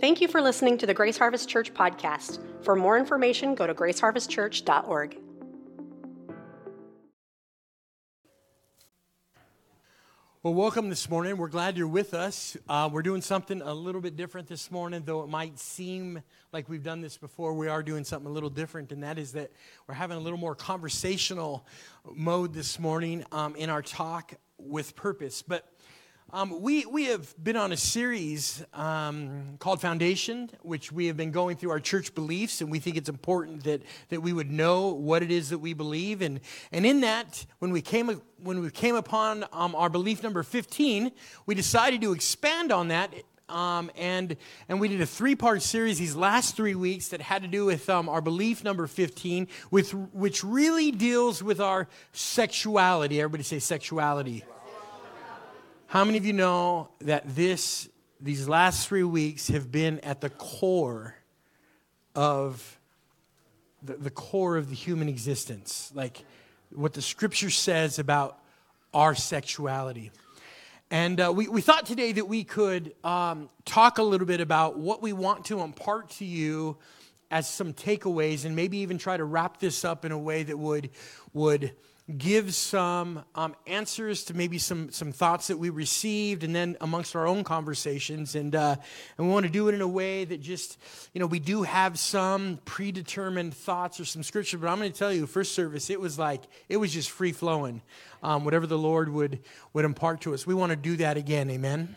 Thank you for listening to the Grace Harvest Church podcast. For more information, go to graceharvestchurch.org. Well, welcome this morning. We're glad you're with us. Uh, we're doing something a little bit different this morning, though it might seem like we've done this before. We are doing something a little different, and that is that we're having a little more conversational mode this morning um, in our talk with purpose. But um, we, we have been on a series um, called Foundation, which we have been going through our church beliefs, and we think it's important that, that we would know what it is that we believe. And, and in that, when we came, when we came upon um, our belief number 15, we decided to expand on that. Um, and, and we did a three part series these last three weeks that had to do with um, our belief number 15, with, which really deals with our sexuality. Everybody say sexuality. How many of you know that this, these last three weeks have been at the core of the, the core of the human existence? Like what the scripture says about our sexuality. And uh, we, we thought today that we could um, talk a little bit about what we want to impart to you as some takeaways and maybe even try to wrap this up in a way that would, would give some um, answers to maybe some, some thoughts that we received and then amongst our own conversations. And, uh, and we want to do it in a way that just, you know, we do have some predetermined thoughts or some scripture, but I'm going to tell you, first service, it was like, it was just free flowing. Um, whatever the Lord would, would impart to us. We want to do that again. Amen.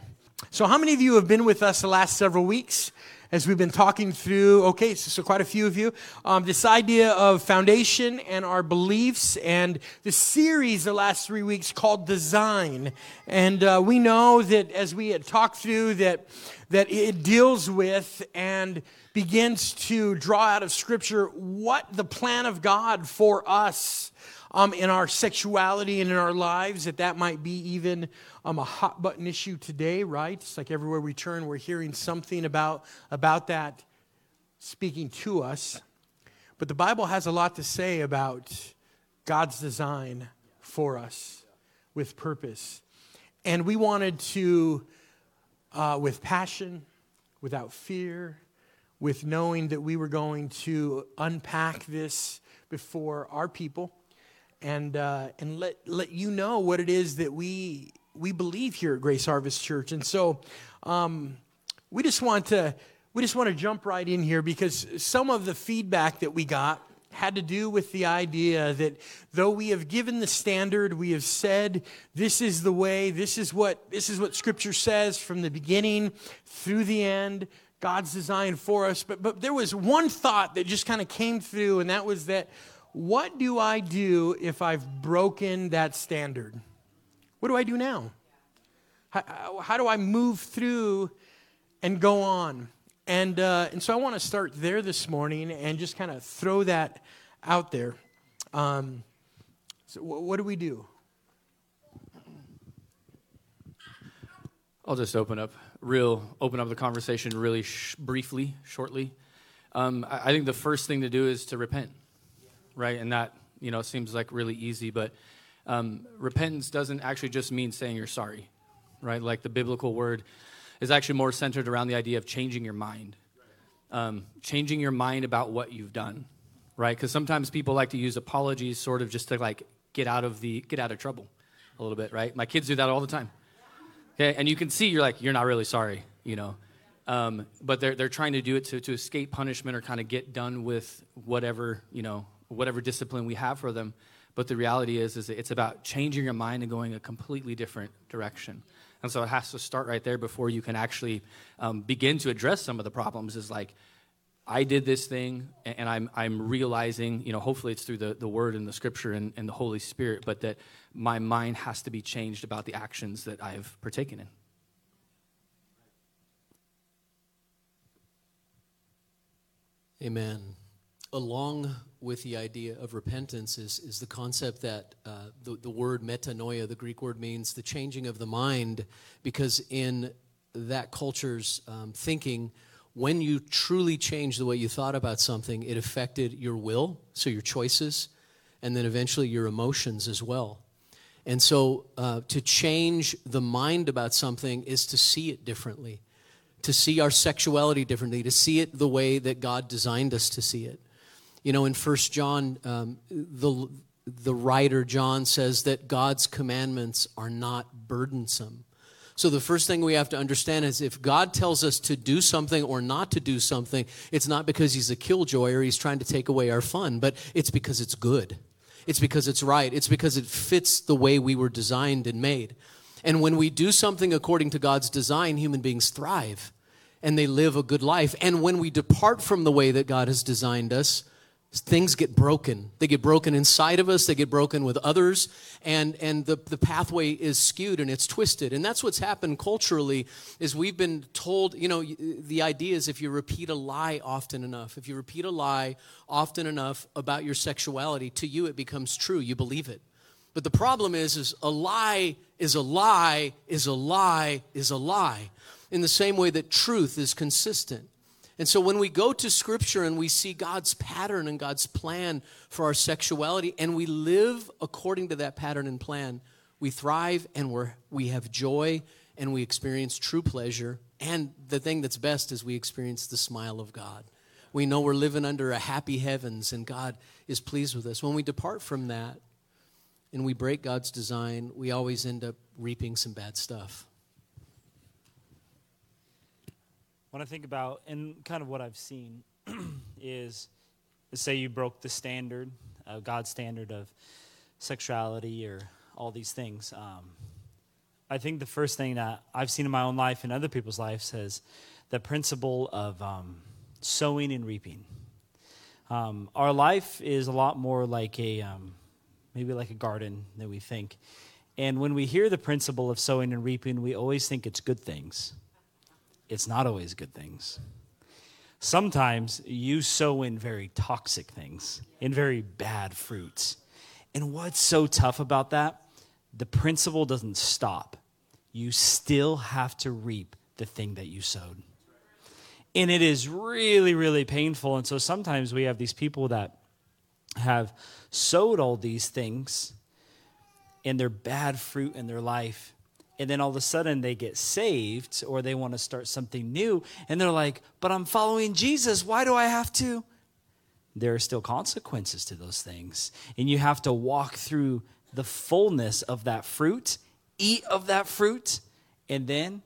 So, how many of you have been with us the last several weeks? As we've been talking through, okay, so, so quite a few of you, um, this idea of foundation and our beliefs and the series the last three weeks called Design. And uh, we know that as we had talked through that, that it deals with and begins to draw out of Scripture what the plan of God for us um, in our sexuality and in our lives, that that might be even um, a hot button issue today, right? It's like everywhere we turn, we're hearing something about, about that speaking to us. But the Bible has a lot to say about God's design for us with purpose. And we wanted to, uh, with passion, without fear, with knowing that we were going to unpack this before our people and, uh, and let, let you know what it is that we, we believe here at Grace Harvest Church. And so um, we just want to we just want to jump right in here because some of the feedback that we got had to do with the idea that though we have given the standard we have said this is the way this is what this is what scripture says from the beginning through the end god's design for us but but there was one thought that just kind of came through and that was that what do I do if I've broken that standard? What do I do now? How, how do I move through and go on? And, uh, and so I want to start there this morning and just kind of throw that out there. Um, so, w- what do we do? I'll just open up real, open up the conversation really sh- briefly, shortly. Um, I, I think the first thing to do is to repent right? And that, you know, seems like really easy, but um, repentance doesn't actually just mean saying you're sorry, right? Like the biblical word is actually more centered around the idea of changing your mind, um, changing your mind about what you've done, right? Because sometimes people like to use apologies sort of just to like get out of the get out of trouble a little bit, right? My kids do that all the time. Okay, and you can see you're like you're not really sorry, you know. Um, but they're, they're trying to do it to, to escape punishment or kind of get done with whatever you know whatever discipline we have for them. But the reality is, is it's about changing your mind and going a completely different direction. And so it has to start right there before you can actually um, begin to address some of the problems. Is like, I did this thing, and I'm, I'm realizing, you know, hopefully it's through the, the word and the scripture and, and the Holy Spirit, but that my mind has to be changed about the actions that I've partaken in. Amen. Along with the idea of repentance is, is the concept that uh, the, the word metanoia, the Greek word, means the changing of the mind, because in that culture's um, thinking, when you truly change the way you thought about something, it affected your will, so your choices, and then eventually your emotions as well. And so uh, to change the mind about something is to see it differently to see our sexuality differently, to see it the way that God designed us to see it. You know, in First John, um, the the writer John says that God's commandments are not burdensome. So the first thing we have to understand is if God tells us to do something or not to do something, it's not because he's a killjoy or he's trying to take away our fun, but it's because it's good. It's because it's right. It's because it fits the way we were designed and made. And when we do something according to God's design, human beings thrive and they live a good life. And when we depart from the way that God has designed us, things get broken. They get broken inside of us, they get broken with others, and, and the, the pathway is skewed and it's twisted. And that's what's happened culturally is we've been told, you know, the idea is if you repeat a lie often enough, if you repeat a lie often enough about your sexuality, to you it becomes true. You believe it. But the problem is, is a lie is a lie is a lie is a lie. In the same way that truth is consistent. And so when we go to scripture and we see God's pattern and God's plan for our sexuality and we live according to that pattern and plan, we thrive and we're, we have joy and we experience true pleasure. And the thing that's best is we experience the smile of God. We know we're living under a happy heavens and God is pleased with us. When we depart from that, and we break God's design, we always end up reaping some bad stuff. When I think about, and kind of what I've seen, is say you broke the standard, uh, God's standard of sexuality or all these things. Um, I think the first thing that I've seen in my own life and other people's lives is the principle of um, sowing and reaping. Um, our life is a lot more like a um, maybe like a garden than we think. And when we hear the principle of sowing and reaping, we always think it's good things. It's not always good things. Sometimes you sow in very toxic things, in very bad fruits. And what's so tough about that? The principle doesn't stop. You still have to reap the thing that you sowed. And it is really, really painful. And so sometimes we have these people that have sowed all these things and their bad fruit in their life and then all of a sudden they get saved or they want to start something new and they're like but i'm following jesus why do i have to there are still consequences to those things and you have to walk through the fullness of that fruit eat of that fruit and then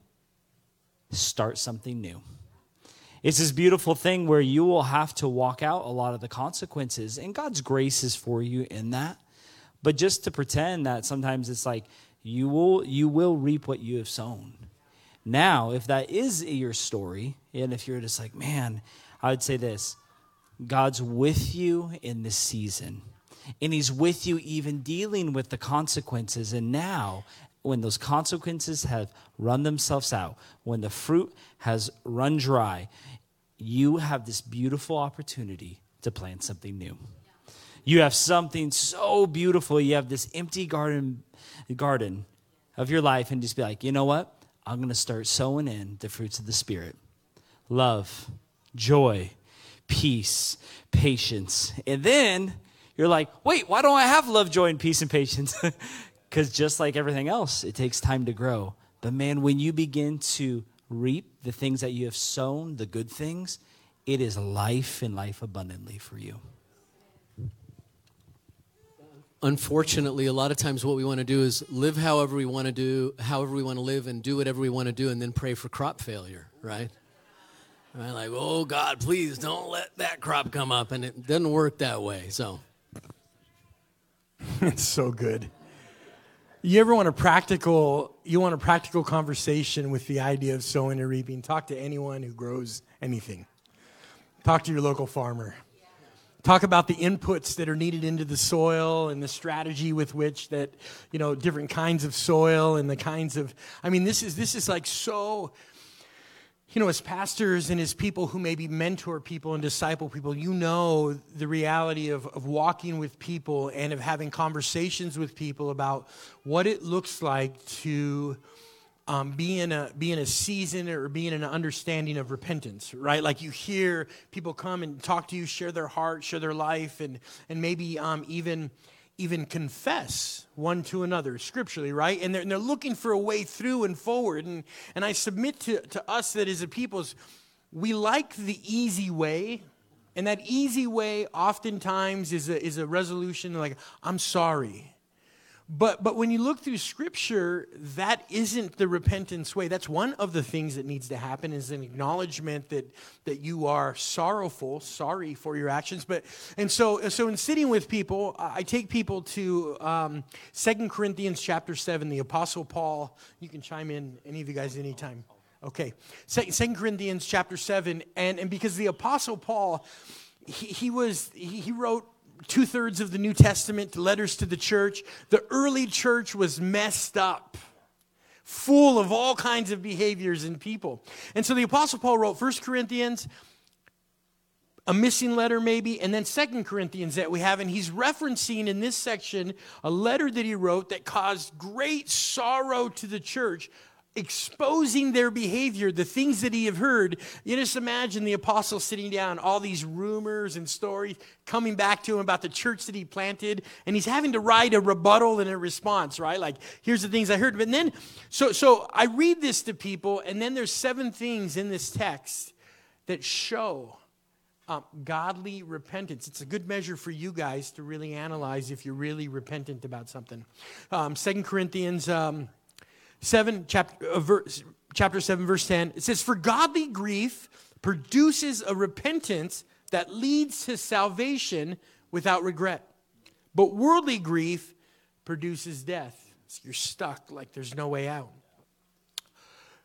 start something new it's this beautiful thing where you will have to walk out a lot of the consequences, and God's grace is for you in that. But just to pretend that sometimes it's like you will you will reap what you have sown. Now, if that is your story, and if you're just like, man, I would say this God's with you in this season. And He's with you even dealing with the consequences. And now, when those consequences have run themselves out, when the fruit has run dry, you have this beautiful opportunity to plant something new. You have something so beautiful. You have this empty garden garden of your life and just be like, "You know what? I'm going to start sowing in the fruits of the spirit. Love, joy, peace, patience." And then you're like, "Wait, why don't I have love, joy and peace and patience?" Cuz just like everything else, it takes time to grow. But man, when you begin to reap the things that you have sown, the good things, it is life and life abundantly for you. Unfortunately, a lot of times what we want to do is live however we want to do, however we want to live, and do whatever we want to do, and then pray for crop failure, right? Right? Like, oh God, please don't let that crop come up. And it doesn't work that way. So it's so good. You ever want a practical you want a practical conversation with the idea of sowing and reaping? Talk to anyone who grows anything. Talk to your local farmer. Talk about the inputs that are needed into the soil and the strategy with which that, you know, different kinds of soil and the kinds of I mean this is this is like so you know, as pastors and as people who maybe mentor people and disciple people, you know the reality of, of walking with people and of having conversations with people about what it looks like to um, be, in a, be in a season or be in an understanding of repentance, right? Like you hear people come and talk to you, share their heart, share their life, and, and maybe um, even even confess one to another scripturally, right? And they're, and they're looking for a way through and forward. And, and I submit to, to us that as a people, we like the easy way. And that easy way oftentimes is a, is a resolution like, I'm sorry. But, but when you look through Scripture, that isn't the repentance way. That's one of the things that needs to happen is an acknowledgement that, that you are sorrowful, sorry for your actions. But, and so, so in sitting with people, I take people to um, 2 Corinthians chapter 7, the Apostle Paul. You can chime in, any of you guys, anytime. Okay. 2 Corinthians chapter 7, and, and because the Apostle Paul, he, he was, he, he wrote two thirds of the New Testament, letters to the church. The early church was messed up, full of all kinds of behaviors and people. And so the Apostle Paul wrote First Corinthians, a missing letter maybe, and then Second Corinthians that we have. And he's referencing in this section a letter that he wrote that caused great sorrow to the church exposing their behavior, the things that he had heard. You just imagine the apostle sitting down, all these rumors and stories coming back to him about the church that he planted, and he's having to write a rebuttal and a response, right? Like, here's the things I heard. But then, so so I read this to people, and then there's seven things in this text that show. Um, godly repentance. It's a good measure for you guys to really analyze if you're really repentant about something. Um, Second Corinthians um, 7, chapter, uh, verse, chapter 7, verse 10, it says, For godly grief produces a repentance that leads to salvation without regret. But worldly grief produces death. So you're stuck like there's no way out.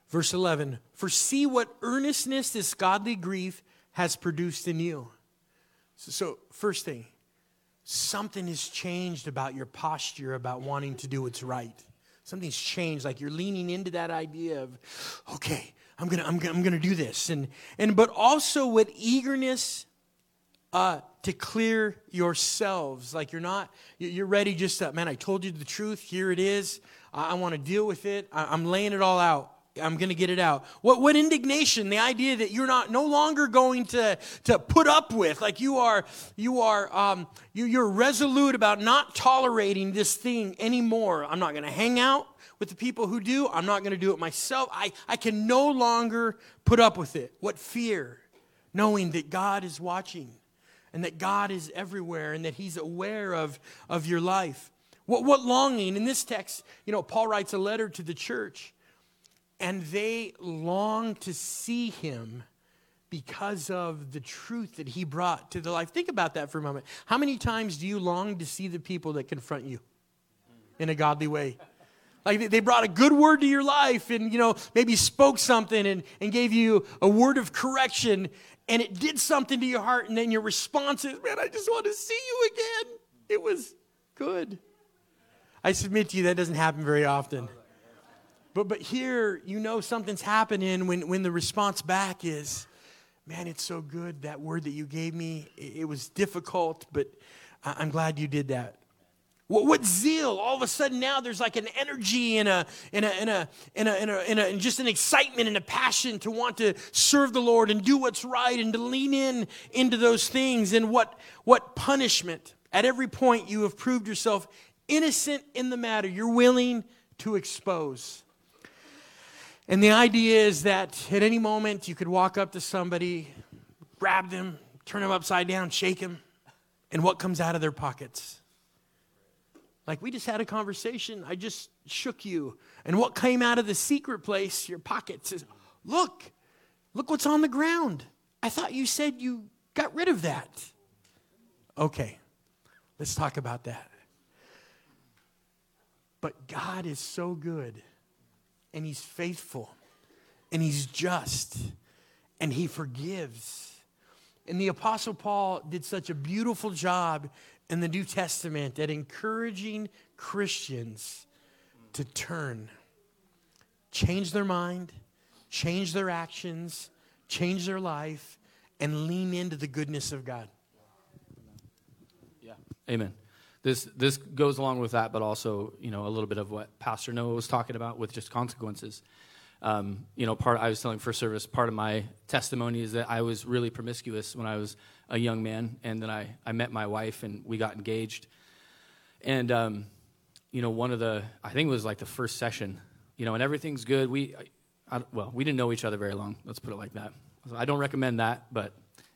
Verse 11, For see what earnestness this godly grief has produced in you. So, so first thing, something has changed about your posture about wanting to do what's right. Something's changed. Like you're leaning into that idea of, okay, I'm gonna, I'm gonna, I'm gonna do this, and and but also with eagerness uh, to clear yourselves. Like you're not, you're ready. Just that, man, I told you the truth. Here it is. I, I want to deal with it. I, I'm laying it all out. I'm going to get it out. What, what indignation, the idea that you're not no longer going to, to put up with, like you are, you are, um, you, you're resolute about not tolerating this thing anymore. I'm not going to hang out with the people who do. I'm not going to do it myself. I, I can no longer put up with it. What fear, knowing that God is watching and that God is everywhere and that He's aware of, of your life. What, what longing, in this text, you know, Paul writes a letter to the church and they long to see him because of the truth that he brought to their life. Think about that for a moment. How many times do you long to see the people that confront you in a godly way? Like they brought a good word to your life and, you know, maybe spoke something and, and gave you a word of correction and it did something to your heart and then your response is, man, I just want to see you again. It was good. I submit to you that doesn't happen very often. But, but here, you know something's happening when, when the response back is, man, it's so good, that word that you gave me. It, it was difficult, but I'm glad you did that. What, what, zeal? All of a sudden now there's like an energy and and a, and a, and a, and a, and a, and just an excitement and a passion to want to serve the Lord and do what's right and to lean in into those things. And what, what punishment? At every point you have proved yourself innocent in the matter. You're willing to expose. And the idea is that at any moment you could walk up to somebody, grab them, turn them upside down, shake them, and what comes out of their pockets? Like we just had a conversation, I just shook you. And what came out of the secret place, your pockets, is look, look what's on the ground. I thought you said you got rid of that. Okay, let's talk about that. But God is so good and he's faithful and he's just and he forgives. And the Apostle Paul did such a beautiful job in the New Testament at encouraging Christians to turn, change their mind, change their actions, change their life, and lean into the goodness of God. Yeah. Amen this this goes along with that, but also you know a little bit of what Pastor Noah was talking about with just consequences. Um, you know, part I was telling first service, part of my testimony is that I was really promiscuous when I was a young man, and then I I met my wife and we got engaged. And, um, you know, one of the, I think it was like the first session, you know, and everything's good. We, I, I, well, we didn't know each other very long. Let's put it like that. I don't recommend that, but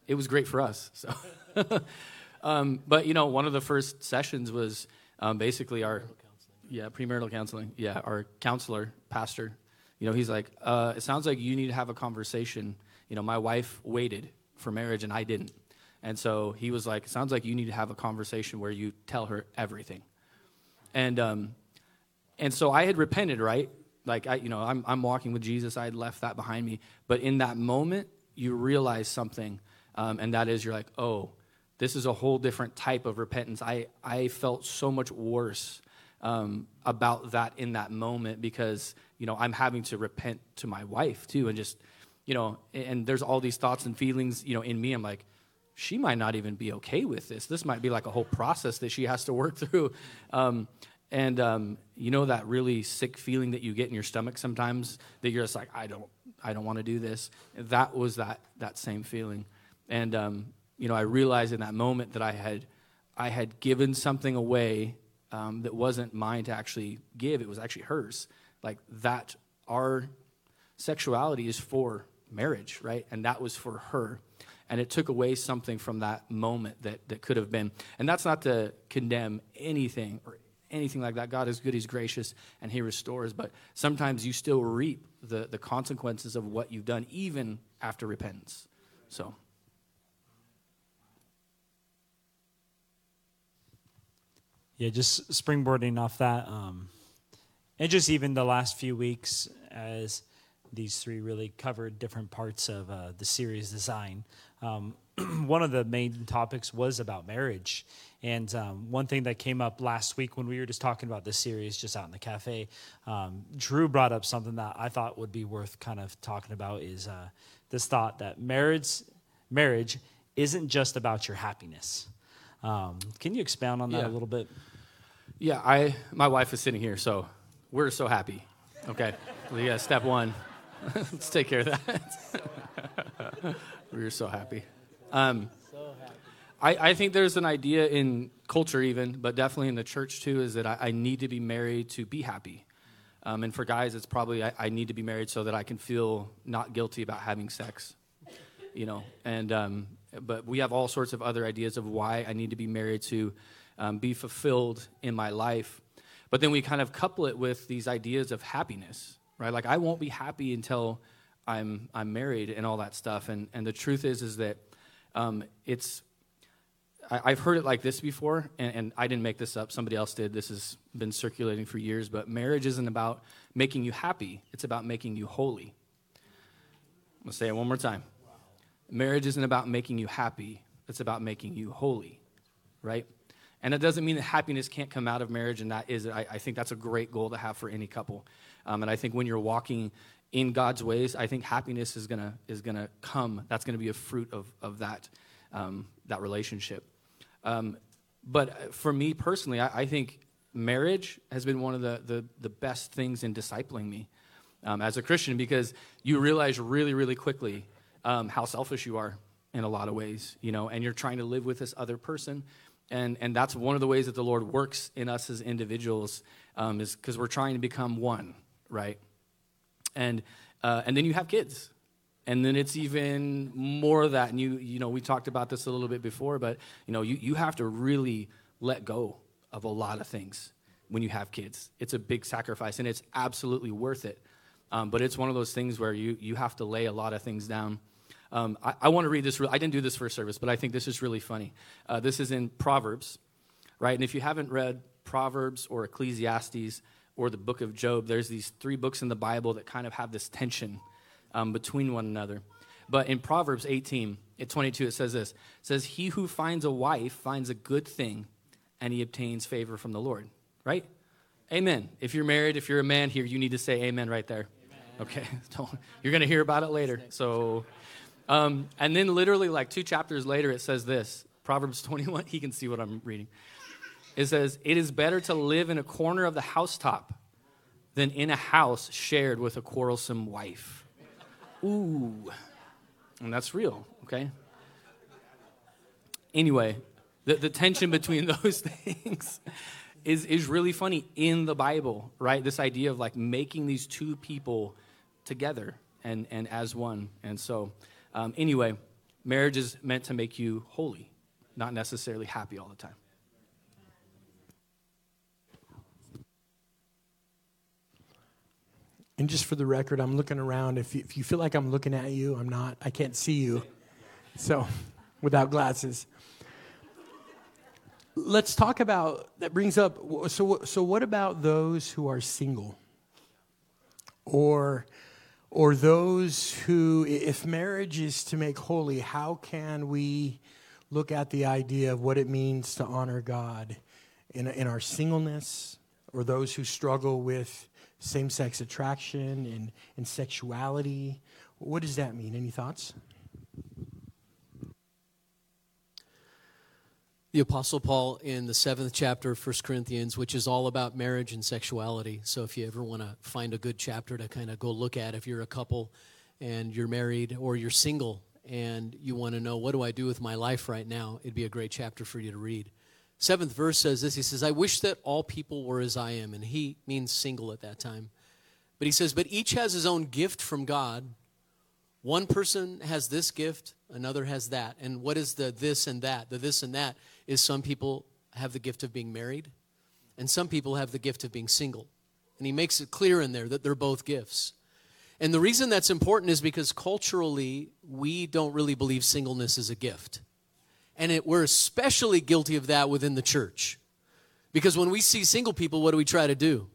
it was great for us. So, um, but you know, one of the first sessions was um, basically our, yeah, premarital counseling. Yeah, our counselor, pastor. You know, he's like, uh, it sounds like you need to have a conversation. You know, my wife waited for marriage and I didn't, and so he was like, it sounds like you need to have a conversation where you tell her everything, and um, and so I had repented, right? Like I, you know, I'm I'm walking with Jesus. I had left that behind me, but in that moment, you realize something, um, and that is you're like, oh, this is a whole different type of repentance. I, I felt so much worse um, about that in that moment because, you know, I'm having to repent to my wife too. And just, you know, and there's all these thoughts and feelings, you know, in me. I'm like, she might not even be okay with this. This might be like a whole process that she has to work through. Um, and um, you know that really sick feeling that you get in your stomach sometimes that you're just like, I don't, I don't want to do this. That was that that same feeling, and um, you know I realized in that moment that I had I had given something away um, that wasn't mine to actually give. It was actually hers. Like that, our sexuality is for marriage, right? And that was for her. And it took away something from that moment that, that could have been. And that's not to condemn anything or anything like that. God is good, He's gracious, and He restores. But sometimes you still reap the, the consequences of what you've done, even after repentance. So. Yeah, just springboarding off that, um, and just even the last few weeks as these three really covered different parts of uh, the series design. Um, one of the main topics was about marriage. And um, one thing that came up last week when we were just talking about this series just out in the cafe, um, Drew brought up something that I thought would be worth kind of talking about is uh, this thought that marriage, marriage isn't just about your happiness. Um, can you expound on that Yeah. a little bit? Yeah, I my wife is sitting here, so we're so happy. Okay, so yeah, step one, let's take care of that. we're so happy. Um, I, I think there's an idea in culture, even, but definitely in the church too, is that I, I need to be married to be happy. Um, and for guys, it's probably I, I need to be married so that I can feel not guilty about having sex you know and um, but we have all sorts of other ideas of why i need to be married to um, be fulfilled in my life but then we kind of couple it with these ideas of happiness right like i won't be happy until i'm i'm married and all that stuff and and the truth is is that um, it's I, I've heard it like this before, and, and I didn't make this up. Somebody else did. This has been circulating for years. But marriage isn't about making you happy, it's about making you holy. I'm to say it one more time. Marriage isn't about making you happy, it's about making you holy, right? And that doesn't mean that happiness can't come out of marriage, and that is, I, I think that's a great goal to have for any couple. Um, and I think when you're walking in God's ways, I think happiness is gonna is gonna come. That's gonna be a fruit of of that um, that relationship. Um, but for me personally, I, I think marriage has been one of the the, the best things in discipling me um, as a Christian because you realize really, really quickly um, how selfish you are in a lot of ways, you know, and you're trying to live with this other person. And, and that's one of the ways that the Lord works in us as individuals um, is because we're trying to become one, right? And, uh, and then you have kids. And then it's even more of that. And you, you know, we talked about this a little bit before, but, you know, you, you have to really let go of a lot of things when you have kids. It's a big sacrifice, and it's absolutely worth it. Um, but it's one of those things where you, you have to lay a lot of things down. Um, I, I want to read this. I didn't do this for a service, but I think this is really funny. Uh, this is in Proverbs, right? And if you haven't read Proverbs or Ecclesiastes or the book of Job, there's these three books in the Bible that kind of have this tension um, between one another. But in Proverbs 18, at 22, it says this it says, He who finds a wife finds a good thing, and he obtains favor from the Lord, right? Amen. If you're married, if you're a man here, you need to say amen right there. Okay, Don't, you're going to hear about it later. So, um, and then literally like two chapters later, it says this Proverbs 21. He can see what I'm reading. It says, It is better to live in a corner of the housetop than in a house shared with a quarrelsome wife. Ooh. And that's real, okay? Anyway, the, the tension between those things is, is really funny in the Bible, right? This idea of like making these two people together and, and as one. And so, um, anyway, marriage is meant to make you holy, not necessarily happy all the time. And just for the record, I'm looking around. If you, if you feel like I'm looking at you, I'm not. I can't see you. So, without glasses. Let's talk about that brings up so so what about those who are single? Or or those who if marriage is to make holy, how can we look at the idea of what it means to honor God in in our singleness or those who struggle with same sex attraction and, and sexuality. What does that mean? Any thoughts? The Apostle Paul in the seventh chapter of First Corinthians, which is all about marriage and sexuality. So if you ever want to find a good chapter to kind of go look at, if you're a couple and you're married or you're single and you want to know, what do I do with my life right now? It'd be a great chapter for you to read. Seventh verse says this He says, I wish that all people were as I am. And he means single at that time. But he says, But each has his own gift from God. One person has this gift, another has that. And what is the this and that? The this and that is some people have the gift of being married, and some people have the gift of being single. And he makes it clear in there that they're both gifts. And the reason that's important is because culturally, we don't really believe singleness is a gift. And it, we're especially guilty of that within the church. Because when we see single people, what do we try to do?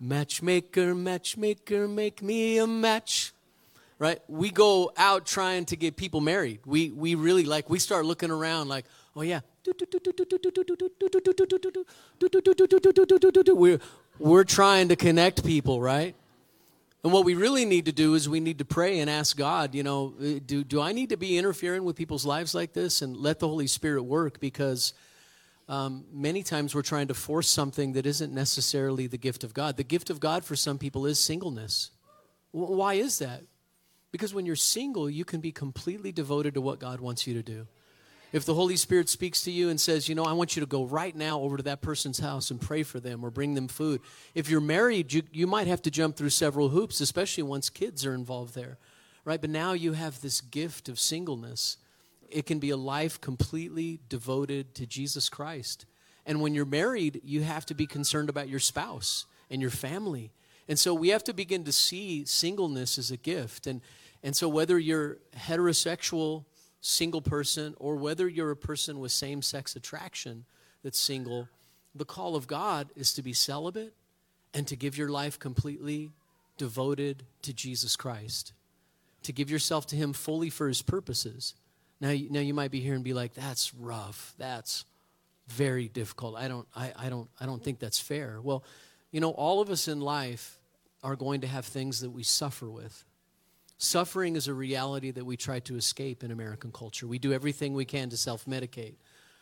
Matchmaker, matchmaker, make me a match. Right? We go out trying to get people married. We, we really like, we start looking around like, oh yeah. We're, we're trying to connect people, right? And what we really need to do is we need to pray and ask God, you know, do, do I need to be interfering with people's lives like this and let the Holy Spirit work? Because um, many times we're trying to force something that isn't necessarily the gift of God. The gift of God for some people is singleness. Why is that? Because when you're single, you can be completely devoted to what God wants you to do. If the Holy Spirit speaks to you and says, you know, I want you to go right now over to that person's house and pray for them or bring them food. If you're married, you, you might have to jump through several hoops, especially once kids are involved there, right? But now you have this gift of singleness. It can be a life completely devoted to Jesus Christ. And when you're married, you have to be concerned about your spouse and your family. And so we have to begin to see singleness as a gift. And, and so whether you're heterosexual, single person or whether you're a person with same sex attraction that's single, the call of God is to be celibate and to give your life completely devoted to Jesus Christ, to give yourself to Him fully for His purposes. Now, now you might be here and be like, "That's rough. That's very difficult. I don't, I, I don't, I don't think that's fair." Well, you know, all of us in life are going to have things that we suffer with. Suffering is a reality that we try to escape in American culture. We do everything we can to self medicate,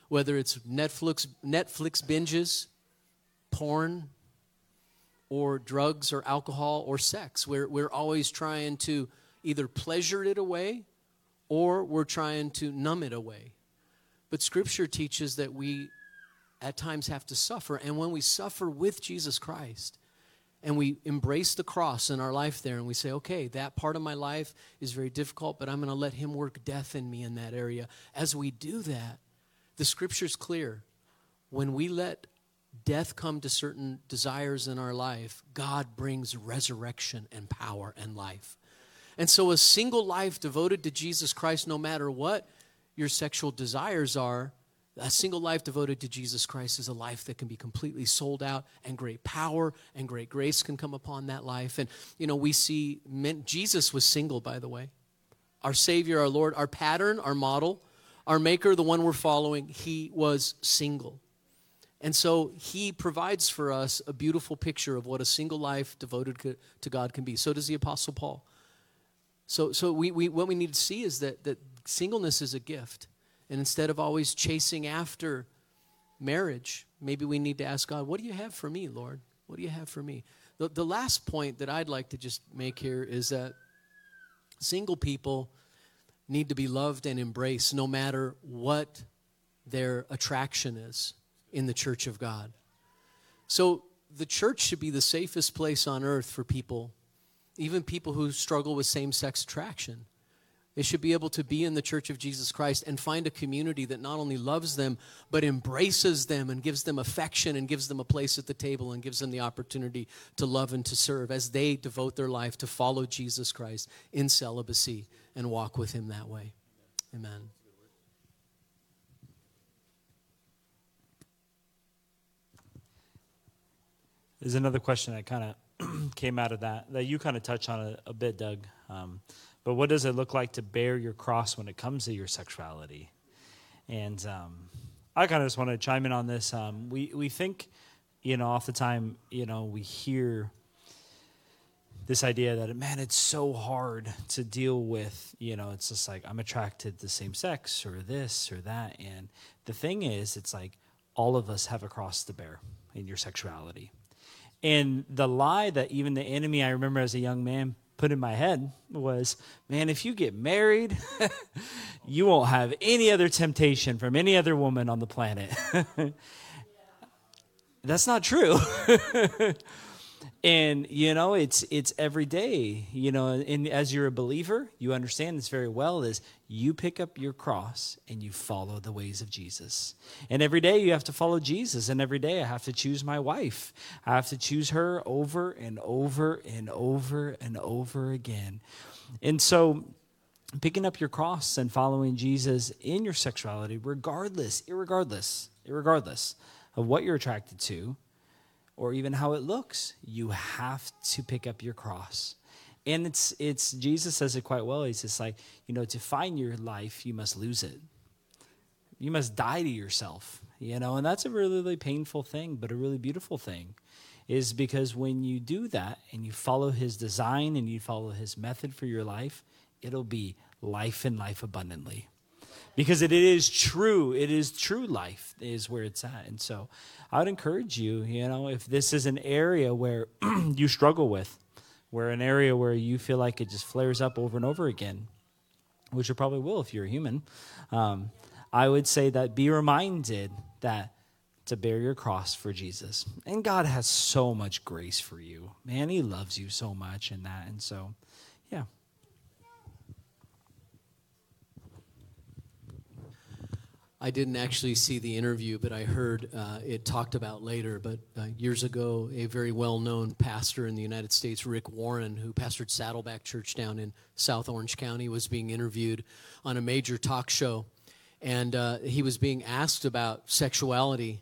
whether it's Netflix, Netflix binges, porn, or drugs, or alcohol, or sex. We're, we're always trying to either pleasure it away or we're trying to numb it away. But Scripture teaches that we at times have to suffer, and when we suffer with Jesus Christ, and we embrace the cross in our life there and we say, okay, that part of my life is very difficult, but I'm going to let Him work death in me in that area. As we do that, the scripture's clear. When we let death come to certain desires in our life, God brings resurrection and power and life. And so, a single life devoted to Jesus Christ, no matter what your sexual desires are, a single life devoted to Jesus Christ is a life that can be completely sold out, and great power and great grace can come upon that life. And, you know, we see men, Jesus was single, by the way. Our Savior, our Lord, our pattern, our model, our Maker, the one we're following, he was single. And so he provides for us a beautiful picture of what a single life devoted to God can be. So does the Apostle Paul. So, so we, we, what we need to see is that, that singleness is a gift. And instead of always chasing after marriage, maybe we need to ask God, What do you have for me, Lord? What do you have for me? The, the last point that I'd like to just make here is that single people need to be loved and embraced no matter what their attraction is in the church of God. So the church should be the safest place on earth for people, even people who struggle with same sex attraction. They should be able to be in the church of Jesus Christ and find a community that not only loves them, but embraces them and gives them affection and gives them a place at the table and gives them the opportunity to love and to serve as they devote their life to follow Jesus Christ in celibacy and walk with Him that way. Amen. There's another question that kind of came out of that that you kind of touched on a, a bit, Doug. Um, but what does it look like to bear your cross when it comes to your sexuality? And um, I kind of just want to chime in on this. Um, we we think, you know, off the time, you know, we hear this idea that man, it's so hard to deal with. You know, it's just like I'm attracted to the same sex or this or that. And the thing is, it's like all of us have a cross to bear in your sexuality. And the lie that even the enemy, I remember as a young man, put in my head was, man, if you get married, you won't have any other temptation from any other woman on the planet. That's not true. and you know it's it's every day you know and as you're a believer you understand this very well is you pick up your cross and you follow the ways of jesus. And every day you have to follow jesus and every day i have to choose my wife. I have to choose her over and over and over and over again. And so picking up your cross and following jesus in your sexuality regardless irregardless irregardless of what you're attracted to or even how it looks. You have to pick up your cross. And it's it's Jesus says it quite well. He's just like, you know, to find your life, you must lose it. You must die to yourself, you know, and that's a really, really painful thing, but a really beautiful thing. Is because when you do that and you follow his design and you follow his method for your life, it'll be life and life abundantly because it is true it is true life is where it's at. And so i would encourage you you know if this is an area where you struggle with where an area where you feel like it just flares up over and over again which it probably will if you're a human um, i would say that be reminded that to bear your cross for jesus. And god has so much grace for you. Man he loves you so much in that. And so yeah I didn't actually see the interview, but I heard uh, it talked about later. But uh, years ago, a very well known pastor in the United States, Rick Warren, who pastored Saddleback Church down in South Orange County, was being interviewed on a major talk show. And uh, he was being asked about sexuality.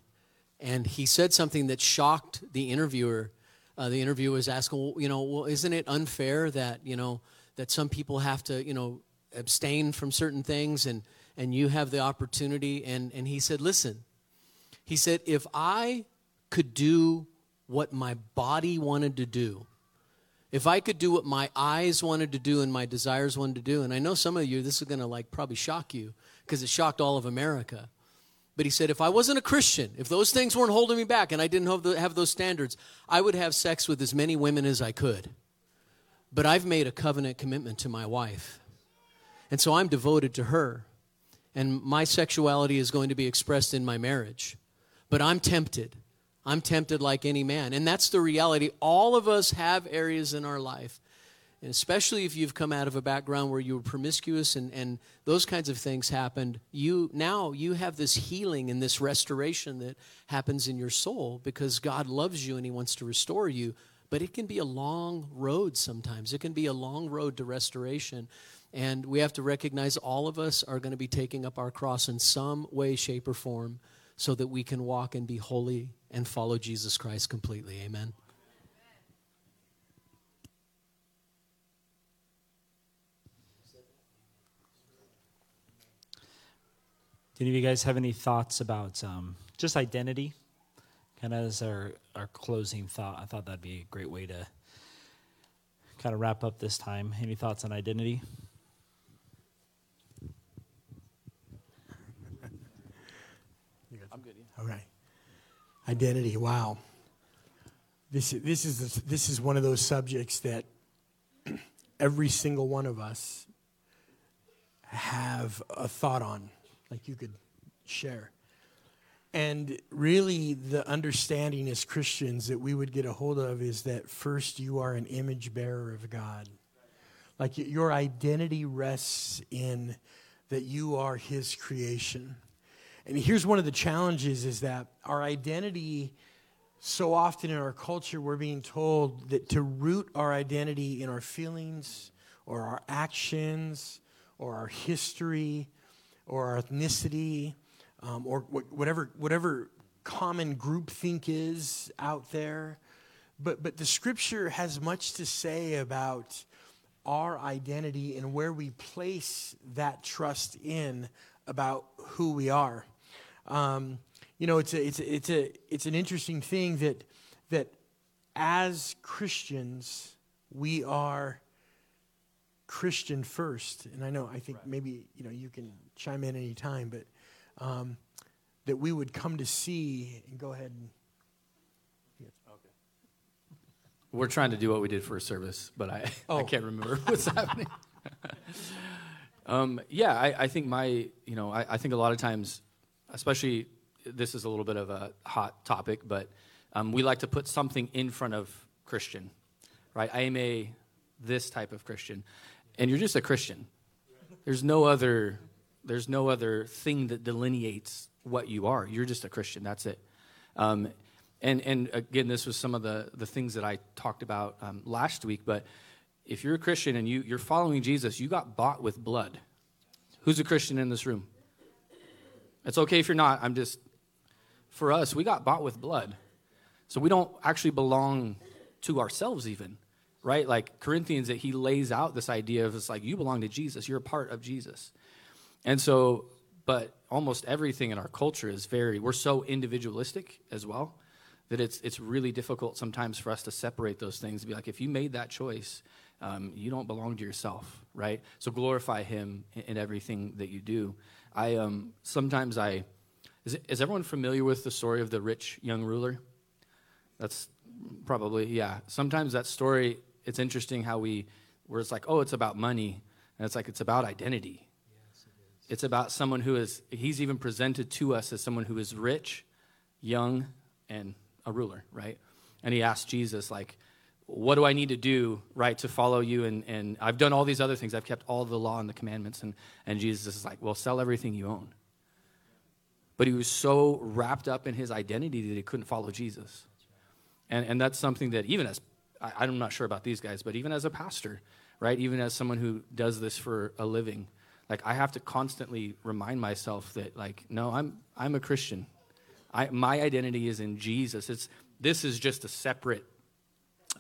And he said something that shocked the interviewer. Uh, the interviewer was asking, well, you know, well, isn't it unfair that, you know, that some people have to, you know, abstain from certain things and and you have the opportunity. And, and he said, Listen, he said, if I could do what my body wanted to do, if I could do what my eyes wanted to do and my desires wanted to do, and I know some of you, this is going to like probably shock you because it shocked all of America. But he said, if I wasn't a Christian, if those things weren't holding me back and I didn't have, the, have those standards, I would have sex with as many women as I could. But I've made a covenant commitment to my wife. And so I'm devoted to her and my sexuality is going to be expressed in my marriage. But I'm tempted. I'm tempted like any man. And that's the reality. All of us have areas in our life, and especially if you've come out of a background where you were promiscuous and, and those kinds of things happened, you now you have this healing and this restoration that happens in your soul because God loves you and He wants to restore you. But it can be a long road sometimes. It can be a long road to restoration. And we have to recognize all of us are going to be taking up our cross in some way, shape, or form so that we can walk and be holy and follow Jesus Christ completely. Amen. Do any of you guys have any thoughts about um, just identity? Kind of as our, our closing thought, I thought that'd be a great way to kind of wrap up this time. Any thoughts on identity? All right. Identity. Wow. This, is this, is, this is one of those subjects that every single one of us have a thought on, like you could share. And really, the understanding as Christians that we would get a hold of is that first, you are an image bearer of God. Like your identity rests in that you are His creation. And here's one of the challenges is that our identity, so often in our culture, we're being told that to root our identity in our feelings or our actions or our history or our ethnicity um, or whatever, whatever common groupthink is out there. But, but the scripture has much to say about our identity and where we place that trust in about who we are. Um, you know, it's a, it's a, it's a, it's an interesting thing that that as Christians we are Christian first, and I know I think right. maybe you know you can chime in any time, but um, that we would come to see and go ahead and. Okay. We're trying to do what we did for a service, but I, oh. I can't remember what's happening. um, yeah, I, I, think my, you know, I, I, think a lot of times, especially this is a little bit of a hot topic, but um, we like to put something in front of Christian, right? I am a this type of Christian, and you're just a Christian. There's no other there's no other thing that delineates what you are. You're just a Christian. That's it. Um, and and again, this was some of the the things that I talked about um, last week. But if you're a Christian and you you're following Jesus, you got bought with blood. Who's a Christian in this room? It's okay if you're not. I'm just for us. We got bought with blood, so we don't actually belong to ourselves even right like corinthians that he lays out this idea of it's like you belong to jesus you're a part of jesus and so, but almost everything in our culture is very, we're so individualistic as well that it's, it's really difficult sometimes for us to separate those things and be like, if you made that choice, um, you don't belong to yourself, right? So glorify Him in, in everything that you do. I um, sometimes I is, it, is everyone familiar with the story of the rich young ruler? That's probably yeah. Sometimes that story it's interesting how we where it's like oh it's about money and it's like it's about identity Yes, it's about someone who is, he's even presented to us as someone who is rich, young, and a ruler, right? And he asked Jesus, like, what do I need to do, right, to follow you? And, and I've done all these other things. I've kept all the law and the commandments. And, and Jesus is like, well, sell everything you own. But he was so wrapped up in his identity that he couldn't follow Jesus. And, and that's something that even as, I, I'm not sure about these guys, but even as a pastor, right, even as someone who does this for a living, like I have to constantly remind myself that like no, I'm I'm a Christian. I, my identity is in Jesus. It's this is just a separate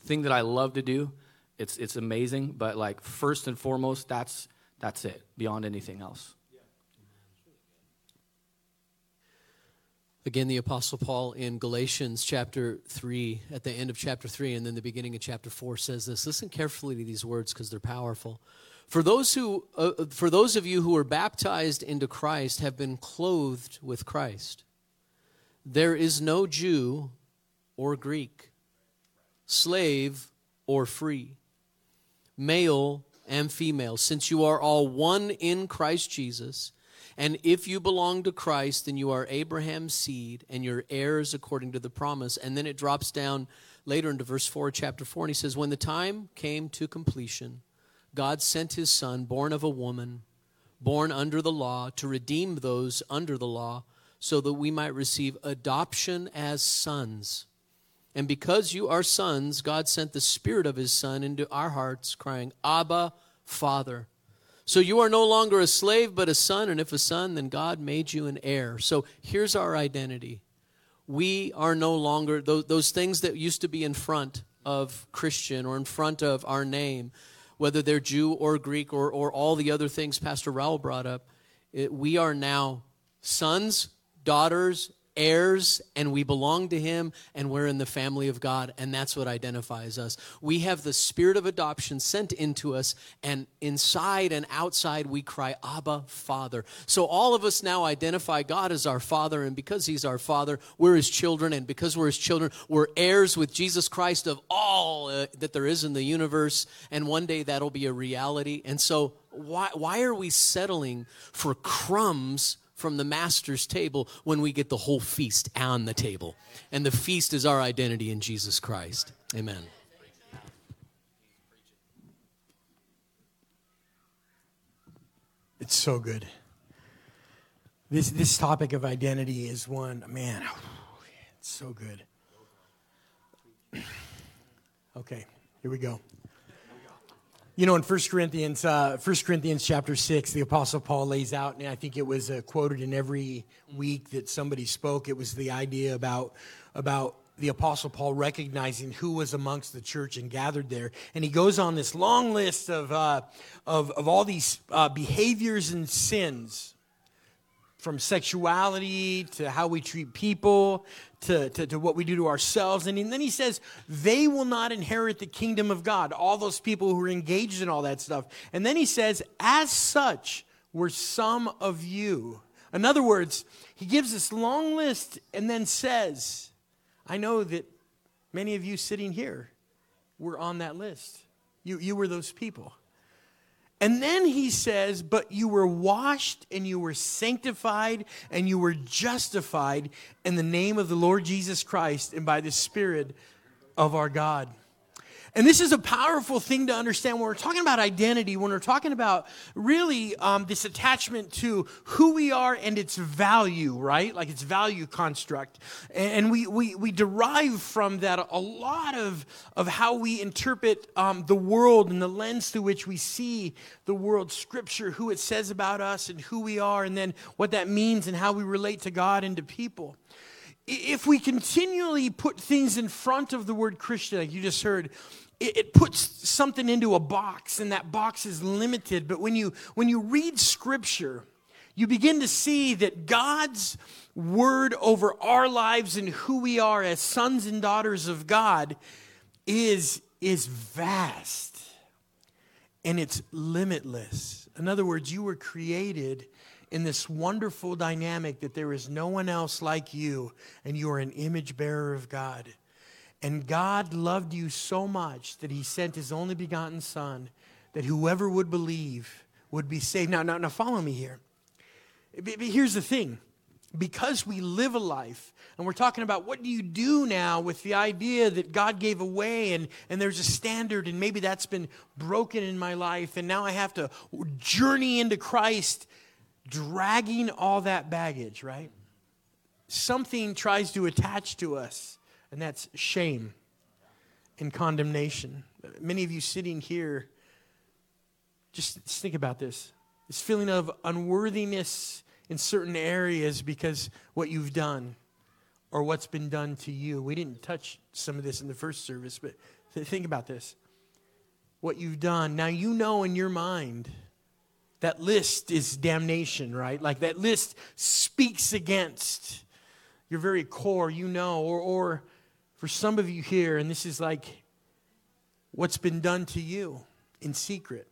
thing that I love to do. It's it's amazing, but like first and foremost, that's that's it. Beyond anything else. Again, the Apostle Paul in Galatians chapter 3, at the end of chapter 3 and then the beginning of chapter 4 says this. Listen carefully to these words because they're powerful. For those, who, uh, for those of you who are baptized into Christ have been clothed with Christ. There is no Jew or Greek, slave or free, male and female, since you are all one in Christ Jesus. And if you belong to Christ, then you are Abraham's seed and your heirs according to the promise. And then it drops down later into verse 4, chapter 4, and he says, When the time came to completion, God sent his son, born of a woman, born under the law, to redeem those under the law, so that we might receive adoption as sons. And because you are sons, God sent the Spirit of his Son into our hearts, crying, Abba, Father. So you are no longer a slave, but a son, and if a son, then God made you an heir. So here's our identity. We are no longer those, those things that used to be in front of Christian or in front of our name whether they're Jew or Greek or, or all the other things Pastor Raul brought up, it, we are now sons, daughters, heirs and we belong to him and we're in the family of God and that's what identifies us. We have the spirit of adoption sent into us and inside and outside we cry Abba Father. So all of us now identify God as our father and because he's our father, we're his children and because we're his children, we're heirs with Jesus Christ of all uh, that there is in the universe and one day that'll be a reality. And so why why are we settling for crumbs from the master's table when we get the whole feast on the table. And the feast is our identity in Jesus Christ. Amen. It's so good. This, this topic of identity is one, man, it's so good. Okay, here we go. You know, in 1 Corinthians, uh, 1 Corinthians chapter 6, the Apostle Paul lays out, and I think it was uh, quoted in every week that somebody spoke, it was the idea about, about the Apostle Paul recognizing who was amongst the church and gathered there. And he goes on this long list of, uh, of, of all these uh, behaviors and sins from sexuality to how we treat people to, to, to, what we do to ourselves. And then he says, they will not inherit the kingdom of God, all those people who are engaged in all that stuff. And then he says, as such were some of you. In other words, he gives this long list and then says, I know that many of you sitting here were on that list. You, you were those people. And then he says, But you were washed and you were sanctified and you were justified in the name of the Lord Jesus Christ and by the Spirit of our God. And this is a powerful thing to understand when we're talking about identity, when we're talking about really um, this attachment to who we are and its value, right? Like its value construct. And we, we, we derive from that a lot of, of how we interpret um, the world and the lens through which we see the world, scripture, who it says about us and who we are, and then what that means and how we relate to God and to people if we continually put things in front of the word Christian, like you just heard, it, it puts something into a box, and that box is limited. But when you when you read Scripture, you begin to see that God's word over our lives and who we are as sons and daughters of God is, is vast and it's limitless. In other words, you were created in this wonderful dynamic that there is no one else like you and you are an image bearer of God. And God loved you so much that he sent his only begotten Son that whoever would believe would be saved. Now, now, now follow me here. Here's the thing because we live a life, and we're talking about what do you do now with the idea that God gave away and, and there's a standard, and maybe that's been broken in my life, and now I have to journey into Christ, dragging all that baggage, right? Something tries to attach to us and that's shame and condemnation. Many of you sitting here, just think about this this feeling of unworthiness in certain areas because what you've done or what's been done to you. We didn't touch some of this in the first service, but think about this. What you've done. Now you know in your mind that list is damnation, right? Like that list speaks against your very core, you know, or, or for some of you here, and this is like what's been done to you in secret,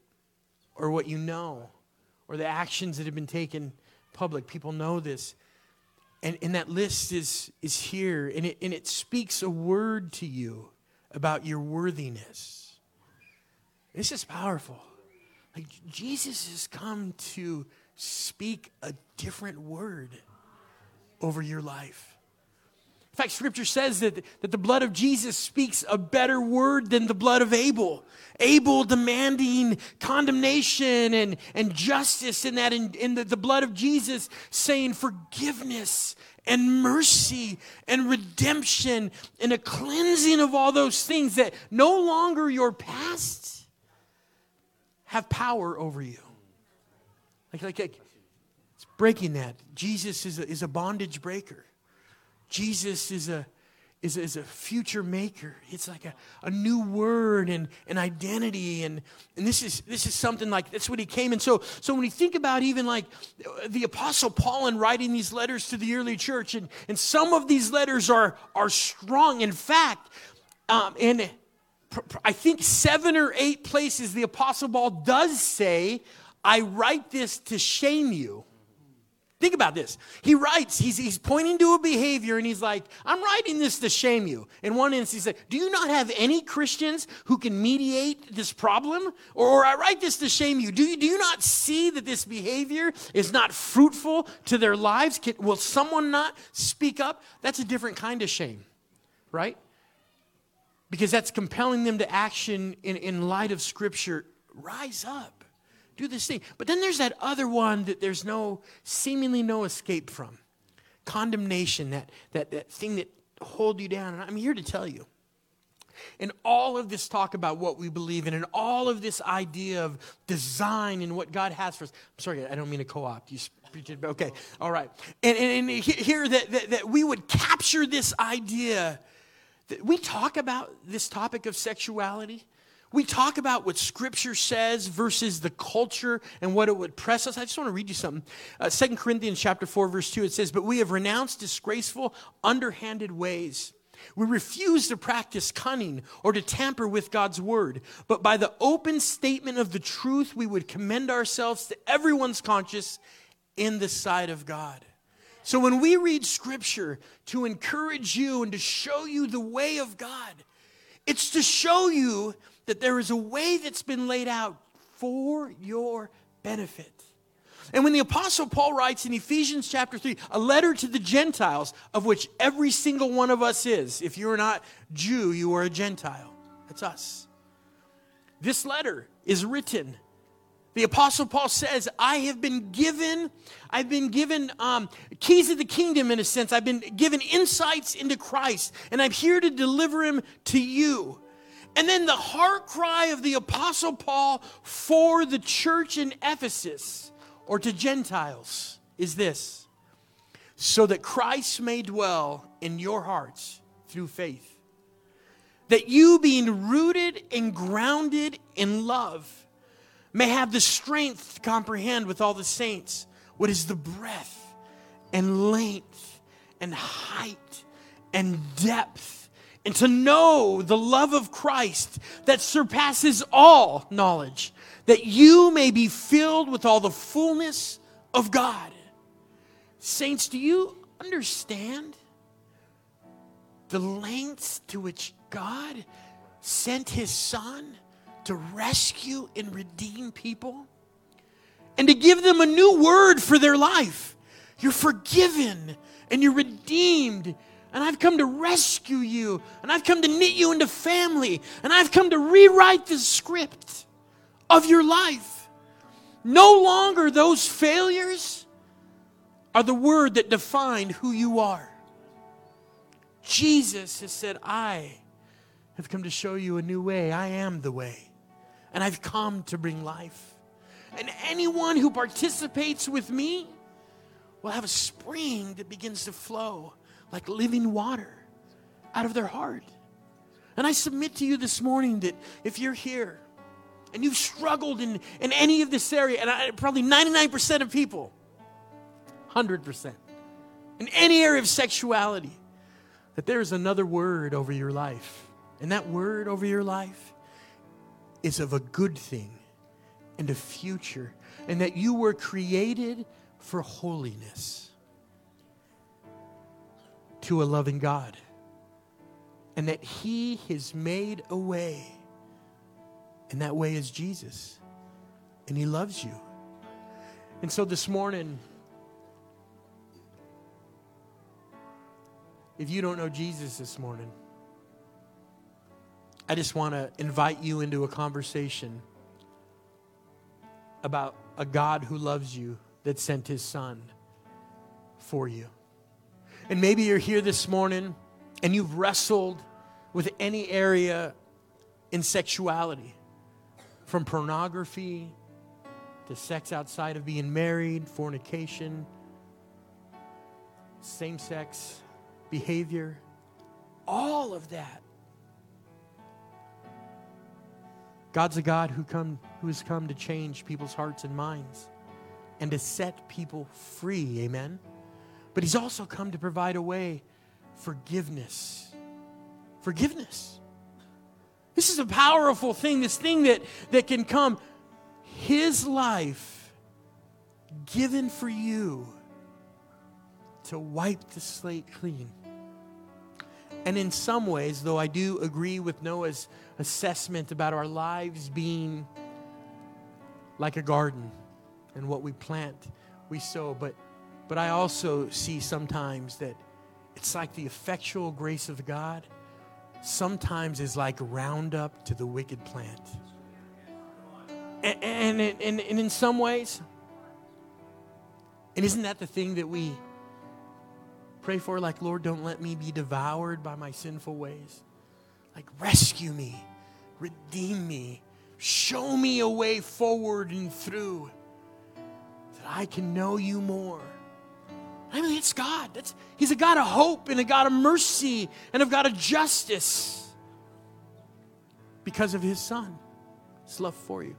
or what you know, or the actions that have been taken public. People know this. And, and that list is, is here, and it, and it speaks a word to you about your worthiness. This is powerful. Like Jesus has come to speak a different word over your life. In fact, scripture says that, that the blood of Jesus speaks a better word than the blood of Abel. Abel demanding condemnation and, and justice in that, in, in the, the blood of Jesus saying forgiveness and mercy and redemption and a cleansing of all those things that no longer your past have power over you. Like, like, like it's breaking that. Jesus is a, is a bondage breaker. Jesus is a, is, is a future maker. It's like a, a new word and an identity. And, and this, is, this is something like that's what he came. And so, so when you think about even like the Apostle Paul and writing these letters to the early church, and, and some of these letters are, are strong. In fact, um, in I think seven or eight places the Apostle Paul does say, I write this to shame you. Think about this. He writes, he's, he's pointing to a behavior and he's like, I'm writing this to shame you. In one instance, he said, Do you not have any Christians who can mediate this problem? Or, or I write this to shame you. Do, you. do you not see that this behavior is not fruitful to their lives? Can, will someone not speak up? That's a different kind of shame, right? Because that's compelling them to action in, in light of Scripture. Rise up do this thing. But then there's that other one that there's no, seemingly no escape from condemnation, that, that, that thing that hold you down. And I'm here to tell you. In all of this talk about what we believe in, and all of this idea of design and what God has for us. I'm sorry, I don't mean to co opt you. Okay, all right. And, and, and here that, that, that we would capture this idea. That we talk about this topic of sexuality we talk about what Scripture says versus the culture and what it would press us. I just want to read you something. Uh, 2 Corinthians chapter 4, verse 2, it says, But we have renounced disgraceful, underhanded ways. We refuse to practice cunning or to tamper with God's word. But by the open statement of the truth, we would commend ourselves to everyone's conscience in the sight of God. So when we read scripture to encourage you and to show you the way of God, it's to show you that there is a way that's been laid out for your benefit. And when the Apostle Paul writes in Ephesians chapter 3, a letter to the Gentiles, of which every single one of us is, if you're not Jew, you are a Gentile. That's us. This letter is written. The Apostle Paul says, I have been given, I've been given um, keys of the kingdom in a sense. I've been given insights into Christ, and I'm here to deliver him to you. And then the heart cry of the Apostle Paul for the church in Ephesus or to Gentiles is this so that Christ may dwell in your hearts through faith. That you, being rooted and grounded in love, may have the strength to comprehend with all the saints what is the breadth and length and height and depth and to know the love of Christ that surpasses all knowledge, that you may be filled with all the fullness of God. Saints, do you understand the lengths to which God sent his Son to rescue and redeem people? And to give them a new word for their life. You're forgiven and you're redeemed and I've come to rescue you, and I've come to knit you into family, and I've come to rewrite the script of your life. No longer those failures are the word that defined who you are. Jesus has said, I have come to show you a new way. I am the way, and I've come to bring life. And anyone who participates with me will have a spring that begins to flow like living water out of their heart. And I submit to you this morning that if you're here and you've struggled in, in any of this area, and I, probably 99% of people, 100%, in any area of sexuality, that there is another word over your life. And that word over your life is of a good thing and a future, and that you were created for holiness to a loving God and that He has made a way, and that way is Jesus, and He loves you. And so this morning, if you don't know Jesus this morning, I just want to invite you into a conversation about a God who loves you that sent his son for you. And maybe you're here this morning and you've wrestled with any area in sexuality, from pornography to sex outside of being married, fornication, same sex behavior, all of that. God's a God who, come, who has come to change people's hearts and minds and to set people free. Amen. But he's also come to provide a way forgiveness. Forgiveness. This is a powerful thing, this thing that, that can come. His life given for you to wipe the slate clean. And in some ways, though I do agree with Noah's assessment about our lives being like a garden and what we plant, we sow, but, but I also see sometimes that it's like the effectual grace of God sometimes is like roundup to the wicked plant. And, and, and, and in some ways, and isn't that the thing that we pray for? Like, Lord, don't let me be devoured by my sinful ways. Like, rescue me, redeem me, show me a way forward and through that I can know you more. I mean, it's God. That's, he's a God of hope and a God of mercy and a God of justice because of his Son, his love for you.